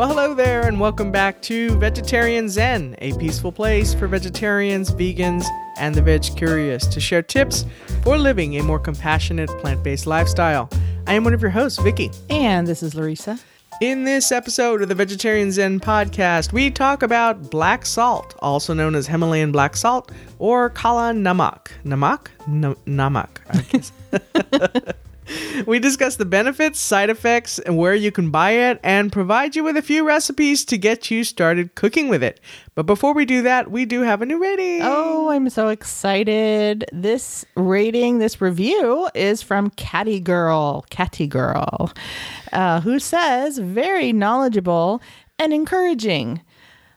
Well, hello there, and welcome back to Vegetarian Zen, a peaceful place for vegetarians, vegans, and the veg curious to share tips for living a more compassionate plant based lifestyle. I am one of your hosts, Vicky. And this is Larissa. In this episode of the Vegetarian Zen podcast, we talk about black salt, also known as Himalayan black salt or Kala Namak. Namak? N- namak, I guess. we discuss the benefits, side effects, and where you can buy it, and provide you with a few recipes to get you started cooking with it. But before we do that, we do have a new rating. Oh, I'm so excited. This rating, this review is from Catty Girl, Catty Girl, uh, who says, very knowledgeable and encouraging.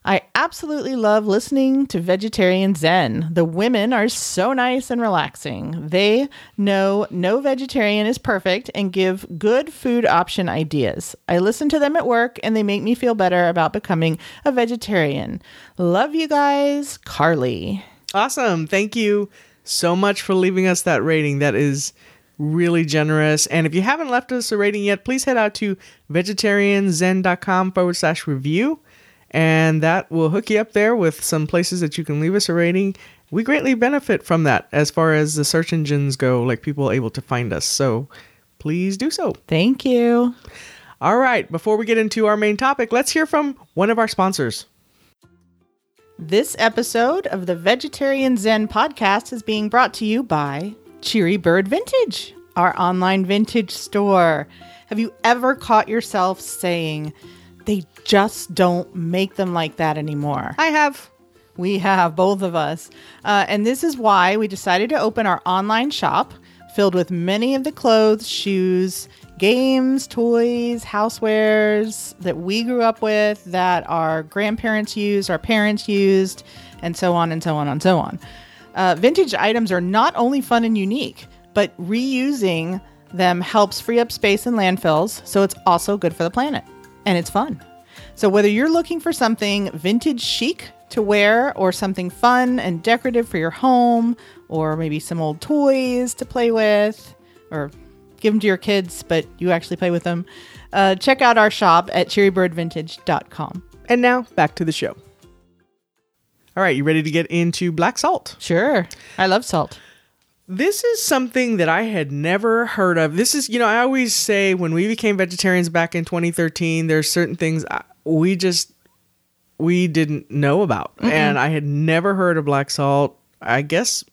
I absolutely love listening to Vegetarian Zen. The women are so nice and relaxing. They know no vegetarian is perfect and give good food option ideas. I listen to them at work and they make me feel better about becoming a vegetarian. Love you guys, Carly. Awesome. Thank you so much for leaving us that rating. That is really generous. And if you haven't left us a rating yet, please head out to vegetarianzen.com forward slash review and that will hook you up there with some places that you can leave us a rating. We greatly benefit from that as far as the search engines go, like people able to find us. So please do so. Thank you. All right, before we get into our main topic, let's hear from one of our sponsors. This episode of the Vegetarian Zen podcast is being brought to you by Cherry Bird Vintage, our online vintage store. Have you ever caught yourself saying, they just don't make them like that anymore. I have. We have, both of us. Uh, and this is why we decided to open our online shop filled with many of the clothes, shoes, games, toys, housewares that we grew up with, that our grandparents used, our parents used, and so on and so on and so on. Uh, vintage items are not only fun and unique, but reusing them helps free up space in landfills, so it's also good for the planet and it's fun. So, whether you're looking for something vintage chic to wear, or something fun and decorative for your home, or maybe some old toys to play with, or give them to your kids, but you actually play with them, uh, check out our shop at cherrybirdvintage.com. And now back to the show. All right, you ready to get into black salt? Sure. I love salt. This is something that I had never heard of. This is, you know, I always say when we became vegetarians back in 2013, there's certain things we just we didn't know about, mm and I had never heard of black salt. I guess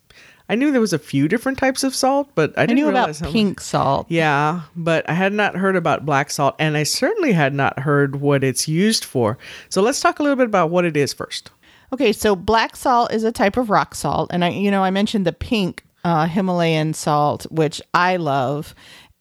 I knew there was a few different types of salt, but I, I didn't knew about pink salt. Yeah, but I had not heard about black salt, and I certainly had not heard what it's used for. So let's talk a little bit about what it is first. Okay, so black salt is a type of rock salt, and I, you know, I mentioned the pink uh, Himalayan salt, which I love.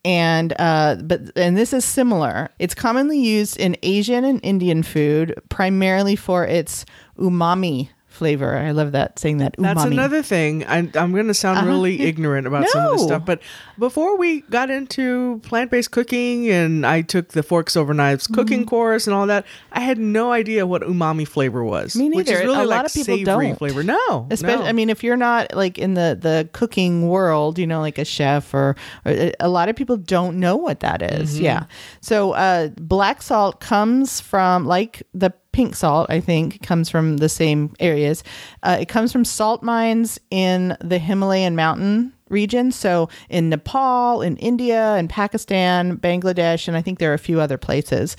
And uh, but and this is similar. It's commonly used in Asian and Indian food, primarily for its umami flavor. I love that saying that. Umami. That's another thing. I, am going to sound uh-huh. really ignorant about no. some of this stuff, but before we got into plant based cooking and I took the Forks Over Knives mm-hmm. cooking course and all that, I had no idea what umami flavor was. Me neither. Which is really a like lot of people don't. flavor. No, Especially, no. I mean, if you're not like in the the cooking world, you know, like a chef or, or a lot of people don't know what that is. Mm-hmm. Yeah. So uh, black salt comes from like the pink salt, I think, comes from the same areas. Uh, it comes from salt mines in the Himalayan mountain region. So in Nepal, in India, in Pakistan, Bangladesh, and I think there are a few other places.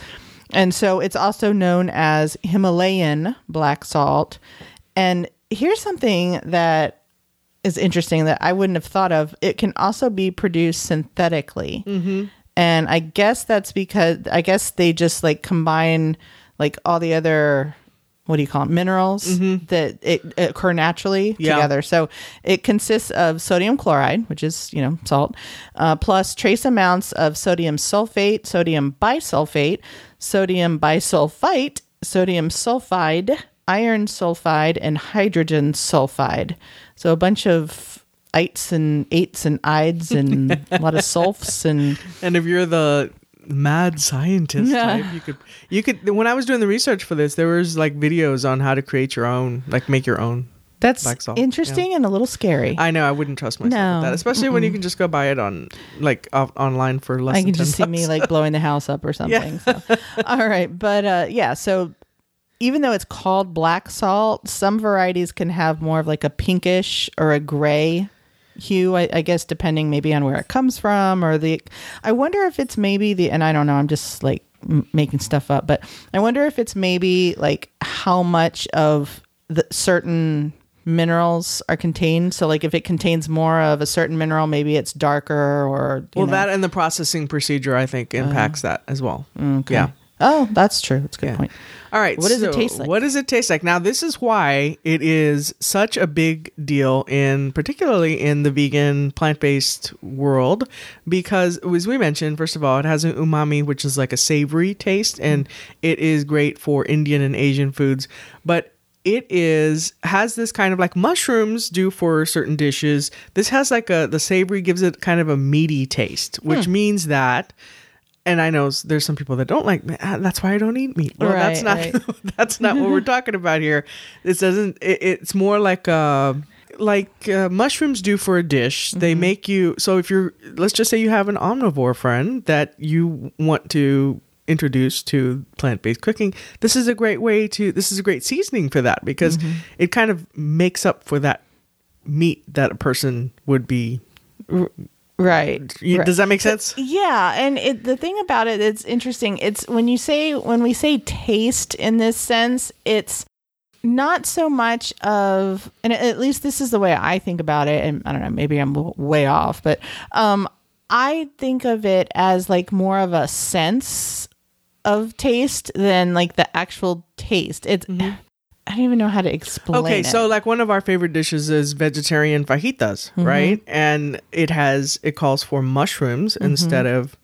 And so it's also known as Himalayan black salt. And here's something that is interesting that I wouldn't have thought of. It can also be produced synthetically. Mm-hmm. And I guess that's because I guess they just like combine like all the other what do you call it minerals mm-hmm. that it, occur naturally yeah. together so it consists of sodium chloride which is you know salt uh, plus trace amounts of sodium sulfate sodium bisulfate sodium bisulfite sodium sulfide iron sulfide and hydrogen sulfide so a bunch of ites and eights and ides and a lot of sulfs and and if you're the mad scientist type. You could you could when I was doing the research for this, there was like videos on how to create your own, like make your own. That's black salt. Yeah. interesting and a little scary. I, know I wouldn't trust myself No. with that, especially when you can just go buy it on like off, online for less. I can than just see 10 me like blowing the house up or something. So. All right, but uh, yeah. So even though it's called black salt, some varieties can have more of like a pinkish or a gray hue. I, I guess depending maybe on where it comes from or the. I wonder if it's maybe the and I don't know. I'm just like m- making stuff up, but I wonder if it's maybe like how much of the certain minerals are contained so like if it contains more of a certain mineral maybe it's darker or you well, know. that and the processing procedure I think impacts uh-huh. that as well. Okay. Yeah. Oh, that's true. That's a good Yeah. point. All right. What does it taste like? What does it taste like? Now, this is why it is such a big deal in, particularly in the vegan plant-based world, because as we mentioned, first of all, it has an umami, which is like a savory taste, and it is great for Indian and Asian foods, but it is has this kind of like mushrooms do for certain dishes. This has like a the savory gives it kind of a meaty taste, which Hmm. means that and I know there's some people that don't like meat. Ah, That's why I don't eat meat. Well, that's Right, not that's not what we're talking about here. This doesn't. It, it's more like uh like uh, mushrooms do for a dish. They Mm-hmm. make you. So if you're, let's just say you have an omnivore friend that you want to introduce to plant-based cooking this is a great way to this is a great seasoning for that because Mm-hmm. it kind of makes up for that meat that a person would be Right. you- right. does that make sense Yeah, and it, the thing about it, it's interesting. It's when you say when we say taste in this sense, it's not so much of, and at least this is the way I think about it. And I don't know, maybe I'm way off, but um, I think of it as like more of a sense of taste than like the actual taste. It's I don't even know how to explain. Okay, it. so like one of our favorite dishes is vegetarian fajitas, Mm-hmm. right? And it has it calls for mushrooms instead of meat.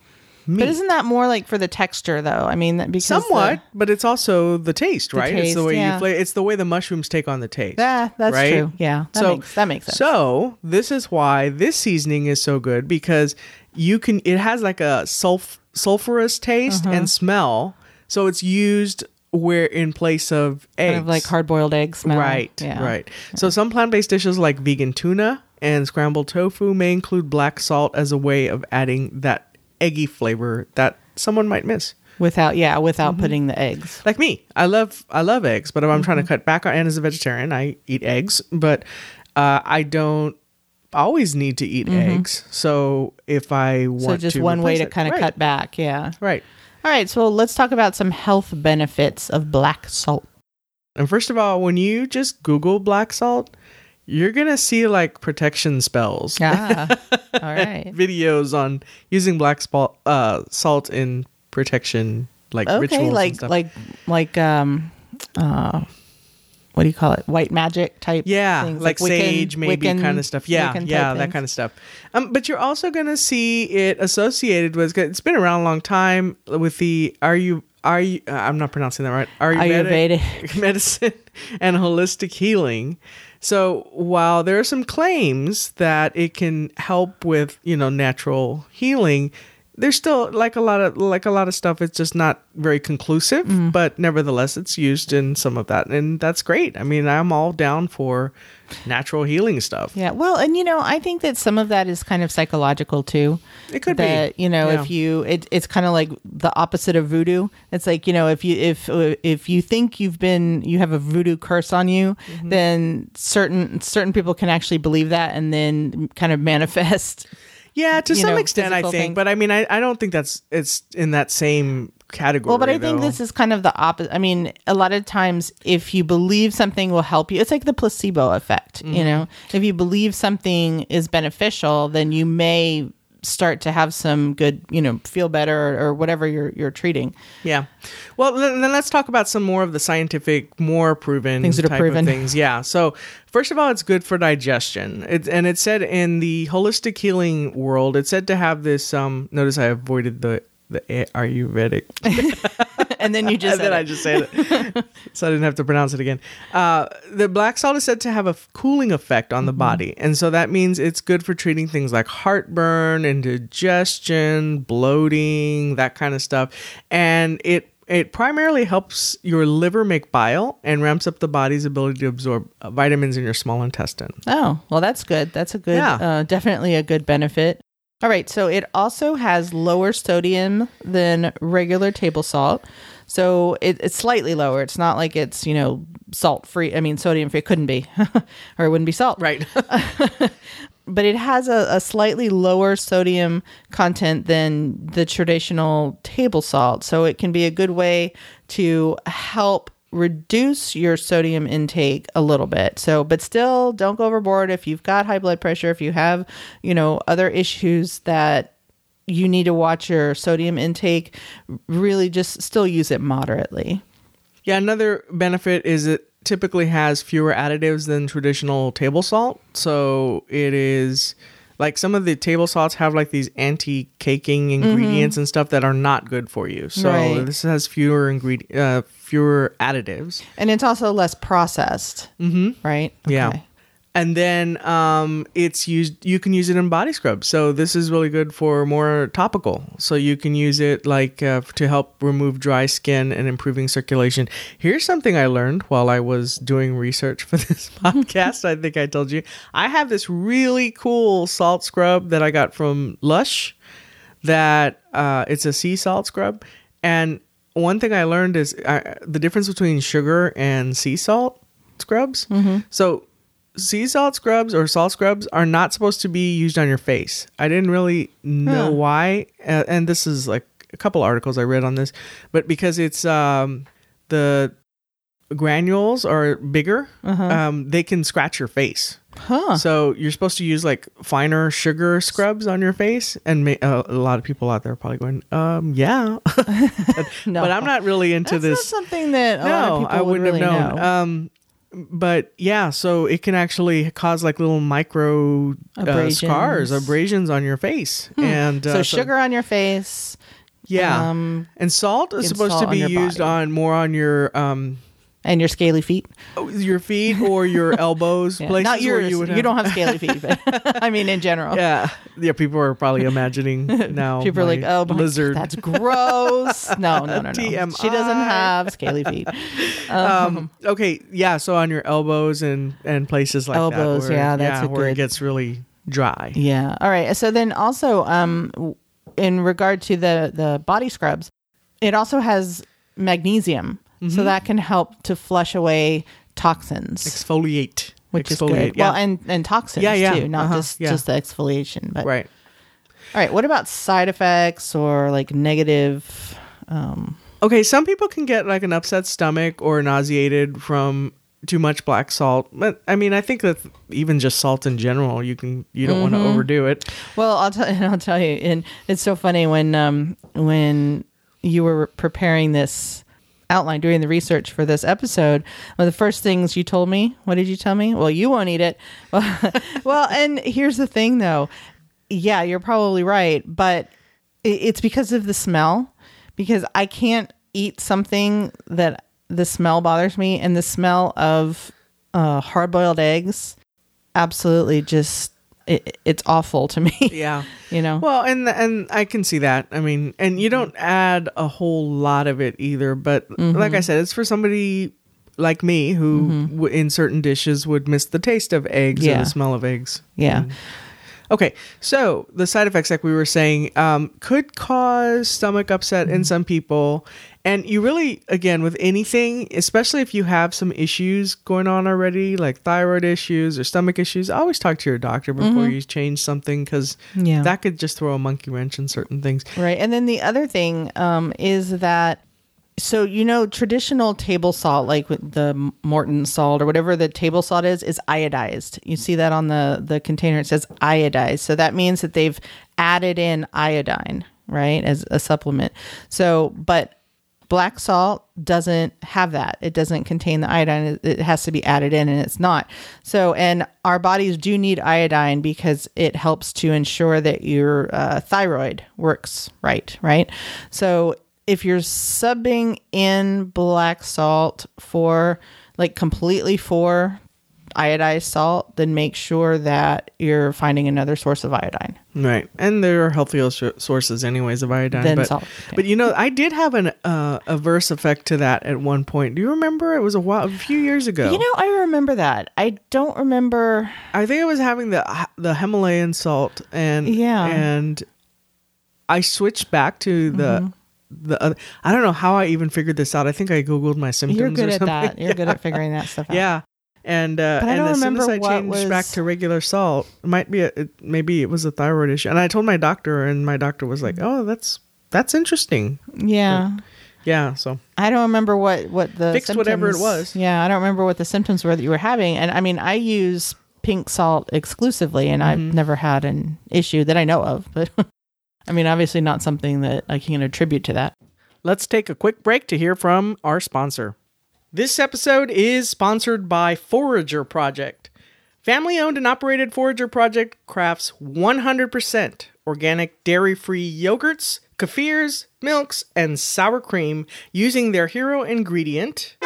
Mm-hmm. But isn't that more like for the texture though? I mean, because the- Somewhat, but it's also the taste, right? it's the way yeah. you flavor. It's the way the mushrooms take on the taste. Yeah, that's right? true. Yeah, that so makes that makes sense. So this is why this seasoning is so good because you can. It has like a sulf sulfurous taste Uh-huh. and smell. So it's used where in place of eggs, kind of like hard boiled eggs smell. Right, Yeah. right. So some plant-based dishes like vegan tuna and scrambled tofu may include black salt as a way of adding that eggy flavor that someone might miss. Without yeah, without Mm-hmm. putting the eggs. Like me, I love I love eggs, but if I'm Mm-hmm. trying to cut back on and as a vegetarian, I eat eggs, but uh, I don't always need to eat eggs. So if I want Mm-hmm. So just one way to it- kind of right, cut back. Yeah. right. All right. So let's talk about some health benefits of black salt. And first of all, when you just Google black salt, you're gonna see like protection spells. Ah. All right. videos on using black salt, uh, salt in protection, like Okay. rituals and Like like like um uh what do you call it? White magic type. yeah, things, like, Wiccan- sage, maybe Wiccan- kind of stuff. Yeah, Wiccan yeah, that things. kind of stuff. Um, but you're also gonna see it associated with. It's been around a long time with the. Are you? Are you? Uh, I'm not pronouncing that right. Ayurvedic Ayurvedic. medicine and holistic healing. So while there are some claims that it can help with you know natural healing, there's still like a lot of like a lot of stuff. It's just not very conclusive, Mm. but nevertheless, it's used in some of that, and that's great. I mean, I'm all down for natural healing stuff. Yeah. Well, and you know, I think that some of that is kind of psychological too. It could that, be. You know, Yeah. if you, it, it's kind of like the opposite of voodoo. It's like you know, if you if if you think you've been you have a voodoo curse on you, Mm-hmm. then certain certain people can actually believe that and then kind of manifest. Yeah, to some know, extent, I think, things. but I mean, I, I don't think that's it's in that same category. Well, but I think this is kind of the opposite. I mean, a lot of times, if you believe something will help you, it's like the placebo effect. Mm-hmm. You know, if you believe something is beneficial, then you may start to have some good, you know, feel better or, or whatever you're you're treating. Yeah. Well, then, then let's talk about some more of the scientific, more proven Things that are proven. Of things. Yeah. So first of all, it's good for digestion. It, and it said in the holistic healing world, it's said to have this. Um, notice I avoided the the A- Ayurvedic. and then you just and then said I just said it, so I didn't have to pronounce it again. Uh, the black salt is said to have a f- cooling effect on the Mm-hmm. body, and so that means it's good for treating things like heartburn, indigestion, bloating, that kind of stuff. And it it primarily helps your liver make bile and ramps up the body's ability to absorb uh, vitamins in your small intestine. Oh, well, that's good. That's a good, Yeah. uh, definitely a good benefit. All right. So it also has lower sodium than regular table salt. So it, it's slightly lower. It's not like it's, you know, salt free. I mean, sodium free. It couldn't be, or it wouldn't be salt. Right. But it has a, a slightly lower sodium content than the traditional table salt. So it can be a good way to help reduce your sodium intake a little bit. So, but still don't go overboard if you've got high blood pressure, if you have, you know, other issues that you need to watch your sodium intake, really just still use it moderately. Yeah, another benefit is it typically has fewer additives than traditional table salt. So it is like some of the table salts have like these anti-caking ingredients and stuff that are not good for you. So Right. this has fewer ingredient uh, fewer additives. And it's also less processed. Mm-hmm. Right? Yeah. And then um, it's used. You can use it in body scrub. So this is really good for more topical. So you can use it like uh, to help remove dry skin and improving circulation. Here's something I learned while I was doing research for this podcast. I think I told you I have this really cool salt scrub that I got from Lush. That uh, it's a sea salt scrub, and one thing I learned is uh, the difference between sugar and sea salt scrubs. So sea salt scrubs or salt scrubs are not supposed to be used on your face. I didn't really know Huh. why, uh, and this is like a couple articles I read on this, but because it's um, the granules are bigger, um, they can scratch your face. Huh. So you're supposed to use like finer sugar scrubs on your face, and ma- uh, a lot of people out there are probably going, um, yeah, No. but I'm not really into That's this something that a lot of no, people I would wouldn't really have known. know. Um, but yeah, so it can actually cause like little micro uh, scars, Abrasions. abrasions on your face, and uh, so sugar on your face. yeah, um, and salt is supposed to be used body. on more on your um and your scaly feet. your feet or your elbows, Yeah. places Not yours. where you would you don't have scaly feet, but I mean in general. Yeah, yeah. People are probably imagining now. People are like, "Oh, my, lizard." that's gross." No, no, no, no. TMI. She doesn't have scaly feet. um, okay, yeah. So on your elbows and and places like Elbows, that. where- yeah, that's a where it gets really dry. Yeah. All right. So then also, um, in regard to the the body scrubs, it also has magnesium, Mm-hmm. so that can help to flush away toxins, Exfoliate, which is Exfoliate, good. Yeah. Well, and and toxins Yeah, yeah. too, not Uh-huh, just yeah. just the exfoliation. But right. all right. What about side effects or like negative? Um, Okay, some people can get like an upset stomach or nauseated from too much black salt. But I mean, I think that even just salt in general, you can you don't want Mm-hmm. to overdo it. Well, I'll tell I'll tell you, and it's so funny when um when you were preparing this outline, doing the research for this episode. One of the first things you told me, what did you tell me? Well, you won't eat it. well, and here's the thing, though. Yeah, you're probably right, but it's because of the smell. Because I can't eat something that the smell bothers me, and the smell of uh, hard boiled eggs absolutely just it, it's awful to me. Yeah. you know. Well, and and I can see that. I mean, and you don't add a whole lot of it either. But Mm-hmm. like I said, it's for somebody like me who, w- in certain dishes, would miss the taste of eggs Yeah. and the smell of eggs. yeah. Okay, so the side effects, like we were saying, um, could cause stomach upset in some people. And you really, again, with anything, especially if you have some issues going on already, like thyroid issues or stomach issues, always talk to your doctor before you change something because Yeah. that could just throw a monkey wrench in certain things. Right. And then the other thing um, is that, so, you know, traditional table salt, like the Morton salt or whatever the table salt is, is iodized. You see that on the, the container. It says iodized. So that means that they've added in iodine, right, as a supplement. So, but black salt doesn't have that. It doesn't contain the iodine. It- It has to be added in, and it's not. So, and our bodies do need iodine because it helps to ensure that your uh, thyroid works right, right? So, if you're subbing in black salt for like completely for iodized salt, then make sure that you're finding another source of iodine. Right, and there are healthier sources, anyways, of iodine. Than but, salt, but you know, I did have an uh, adverse effect to that at one point. Do you remember? It was a while, a few years ago. You know, I remember that. I don't remember. I think I was having the the Himalayan salt, and Yeah. and I switched back to the. Mm-hmm. The other, I don't know how I even figured this out. I think I googled my symptoms. You're good at that. You're good at figuring that stuff out. Yeah. And uh, But I and don't as soon as remember I what changed back to regular salt, it might be a, it, maybe it was a thyroid issue. And I told my doctor, and my doctor was like, "Oh, that's that's interesting." Yeah. Yeah. So I don't remember what what the Fixed whatever it was. Yeah, I don't remember what the symptoms were that you were having. And I mean, I use pink salt exclusively, and Mm-hmm. I've never had an issue that I know of. But I mean, obviously, not something that I can attribute to that. Let's take a quick break to hear from our sponsor. This episode is sponsored by Forager Project. Family owned and operated Forager Project crafts 100% organic dairy free yogurts, kefirs, milks, and sour cream using their hero ingredient.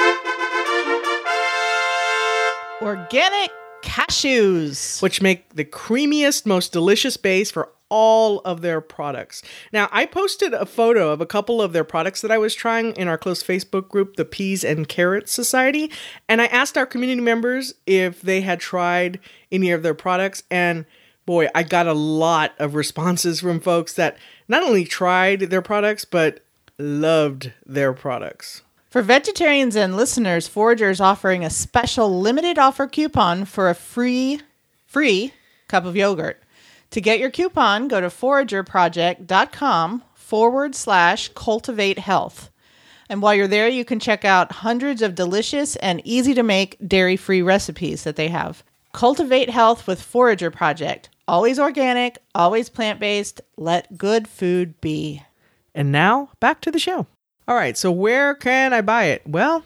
Organic cashews. which make the creamiest, most delicious base for all of their products. Now, I posted a photo of a couple of their products that I was trying in our close Facebook group, the Peas and Carrots Society, and I asked our community members if they had tried any of their products and boy, I got a lot of responses from folks that not only tried their products but loved their products. For Vegetarian Zen listeners, Forager is offering a special limited offer coupon for a free free cup of yogurt. To get your coupon, go to foragerproject.com forward slash cultivate health. And while you're there, you can check out hundreds of delicious and easy to make dairy free recipes that they have. Cultivate health with Forager Project. Always organic, always plant based. Let good food be. And now back to the show. All right, so where can I buy it? Well,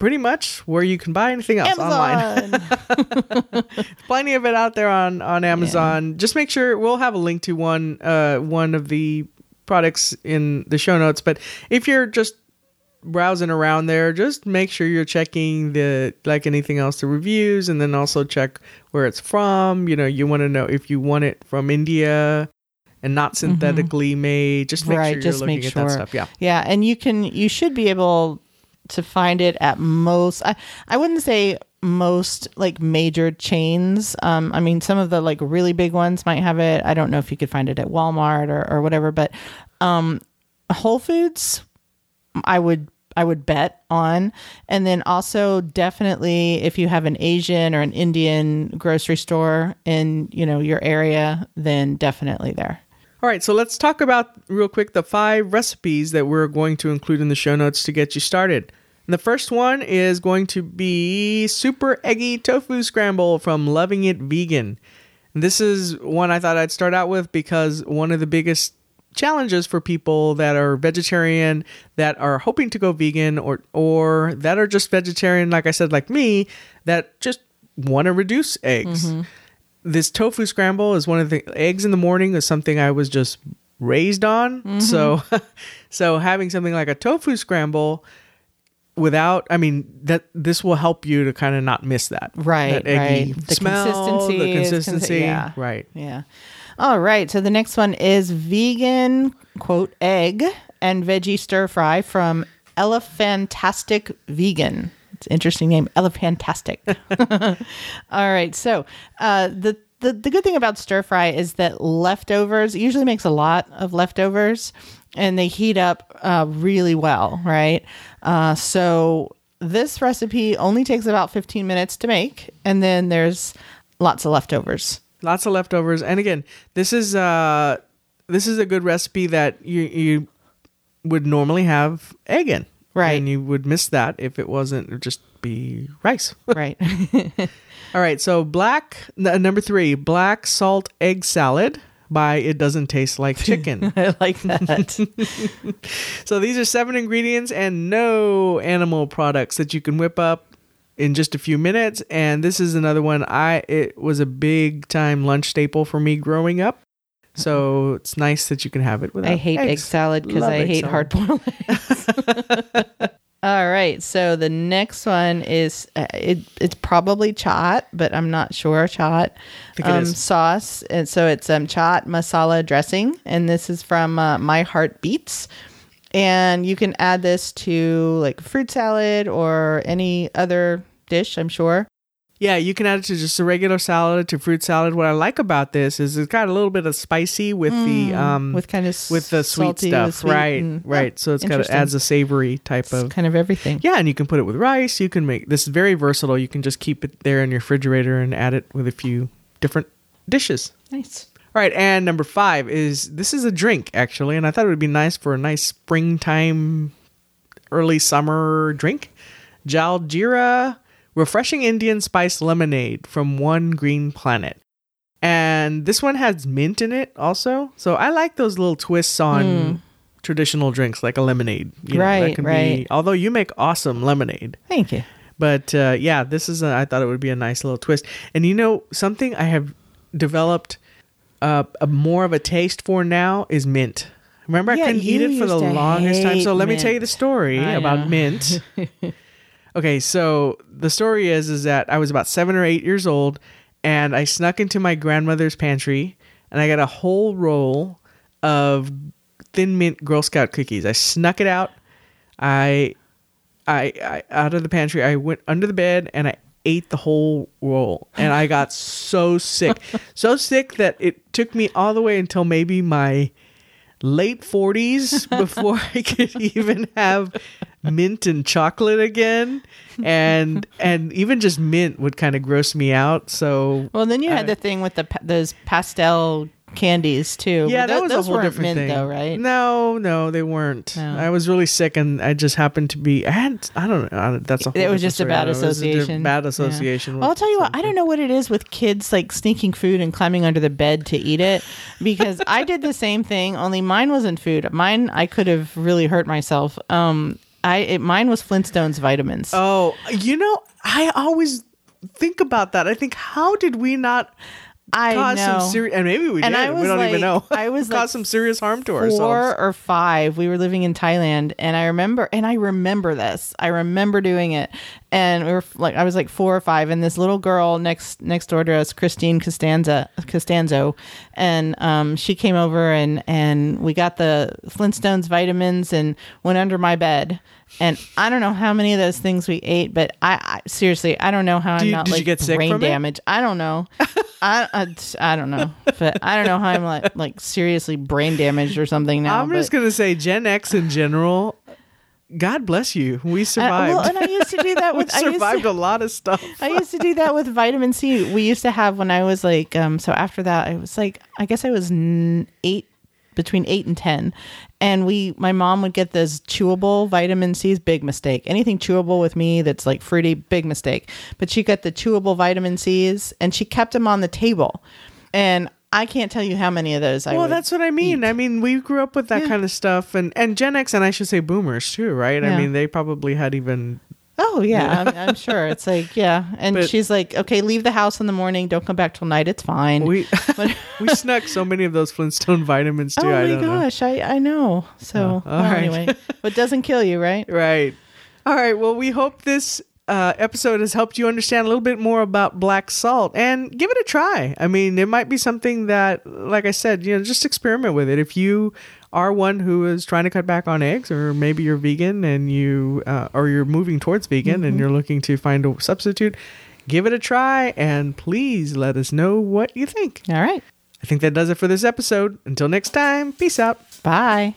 pretty much where you can buy anything else online. Plenty of it out there on on Amazon. Just make sure we'll have a link to one uh one of the products in the show notes, but if you're just browsing around there, just make sure you're checking the like anything else the reviews and then also check where it's from. You know, you want to know if you want it from India and not synthetically made. Just make Mm-hmm. right sure you're looking sure at that stuff. Yeah. yeah and you can you should be able to find it at most i, I wouldn't say most like major chains um i mean some of the like really big ones might have it i don't know if you could find it at walmart or, or whatever but um whole foods i would I would bet on. And then also definitely if you have an Asian or an Indian grocery store in, you know, your area, then definitely there. All right, so let's talk about real quick the five recipes that we're going to include in the show notes to get you started. And the first one is going to be super eggy tofu scramble from Loving It Vegan. And this is one I thought I'd start out with because one of the biggest challenges for people that are vegetarian that are hoping to go vegan or or that are just vegetarian like I said like me that just want to reduce eggs mm-hmm. this tofu scramble is one of the eggs in the morning is something I was just raised on. Mm-hmm. So so having something like a tofu scramble without I mean that this will help you to kind of not miss that. Right, That eggy right. The smell, consistency the is consi- consistency. yeah. Right. Yeah. All right. So the next one is vegan quote egg and veggie stir fry from Elephantastic Vegan. It's an interesting name, Elephantastic. All right. So uh, the, the the good thing about stir fry is that leftovers usually makes a lot of leftovers, and they heat up uh, really well. Right. Uh, so this recipe only takes about 15 minutes to make, and then there's lots of leftovers. Lots of leftovers. And again, this is uh this is a good recipe that you you would normally have egg in. Right. And you would miss that if it wasn't it'd just be rice. Right. All right, so black n- number three, black salt egg salad by It Doesn't Taste Like Chicken. I like that. so these are seven ingredients and no animal products that you can whip up in just a few minutes. And this is another one. I it was a big time lunch staple for me growing up. So it's nice that you can have it without. I hate egg salad because I hate hard boiled eggs. All right. So the next one is uh, it. It's probably chaat, but I'm not sure. Chaat um, sauce, and so it's um chaat masala dressing, and this is from uh, My Heart Beets. And you can add this to like fruit salad or any other dish. I'm sure. Yeah, you can add it to just a regular salad, to fruit salad. What I like about this is it's got a little bit of spicy with the um Mm, with kind of with the sweet stuff, sweet right? and- right. so it's got interesting. adds a savory type It's of kind of everything. yeah, and you can put it with rice. You can make this is very versatile. You can just keep it there in your refrigerator and add it with a few different dishes. Nice. All right, and number five is this is a drink actually, and I thought it would be nice for a nice springtime, early summer drink. Jaljeera refreshing Indian spice lemonade from One Green Planet, and this one has mint in it also. So I like those little twists on traditional drinks like a lemonade. You know, that. Right, can right. Be, although you make awesome lemonade. Thank you. But uh, yeah, this is a, I thought it would be a nice little twist. And you know something I have developed uh, a more of a taste for now is mint. Remember, I couldn't eat it for the longest time. So let me tell you the story I about know. mint. okay, so the story is is that I was about seven or eight years old, and I snuck into my grandmother's pantry, and I got a whole roll of thin mint Girl Scout cookies. I snuck it out. I I, I out of the pantry. I went under the bed and I ate the whole roll, and I got so sick, so sick that it took me all the way until maybe my late forties before I could even have mint and chocolate again, and and even just mint would kind of gross me out. So Well, then you I- had the thing with the those pastel candies too. yeah, But that was those a whole weren't different mint thing, though, right? No, no, they weren't. No. I was really sick, and I just happened to be. I had. I don't know. I That's a. Whole It was just a bad was a di- association. bad Yeah. association. Well, I'll tell you what, I don't know what it is with kids like sneaking food and climbing under the bed to eat it because I did the same thing, only mine wasn't food. Mine, I could have really hurt myself. Um, I it, mine was Flintstones vitamins. Oh, you know, I always think about that. I think, how did we not I cause know. some serious? And maybe we And did. I we don't even know. I was like some serious harm to four ourselves. or five. We were living in Thailand, and I remember, and I remember this. I remember doing it, and we were like, I was like four or five, and this little girl next next door to us, Christine Costanza Costanzo, and um, she came over, and and we got the Flintstones vitamins, and went under my bed. And I don't know how many of those things we ate, but I, I seriously, I don't know how Do I'm you- not did you like get sick brain from it? damage. I don't know. I, I I don't know, but I don't know how I'm like like seriously brain damaged or something now. I'm just gonna say Gen X in general. God bless you. We survived. well, and I used to do that we with I used survived to, a lot of stuff. I used to do that with vitamin C. We used to have when I was like um so after that I was like I guess I was 8 between 8 and 10 and we my mom would get those chewable vitamin C's big mistake. Anything chewable with me that's like fruity big mistake. But she got the chewable vitamin C's and she kept them on the table. And I can't tell you how many of those I well, that's what I mean. eat. I mean, we grew up with that Yeah. kind of stuff, and and Gen X, and I should say Boomers too, right? I mean, they probably had even. Oh yeah, I'm, I'm sure. It's like yeah, and But- she's like, okay, leave the house in the morning. Don't come back till night. It's fine. We we snuck so many of those Flintstone vitamins too. oh I my don't know. gosh, I I know. So Oh, well, right. anyway, but doesn't kill you, right? Right. All right. Well, we hope this uh, episode has helped you understand a little bit more about black salt and give it a try. I mean, it might be something that, like I said, you know, just experiment with it. If you are one who is trying to cut back on eggs, or maybe you're vegan and you, uh, or you're moving towards vegan and you're looking to find a substitute, give it a try and please let us know what you think. All right. I think that does it for this episode. Until next time, peace out. Bye.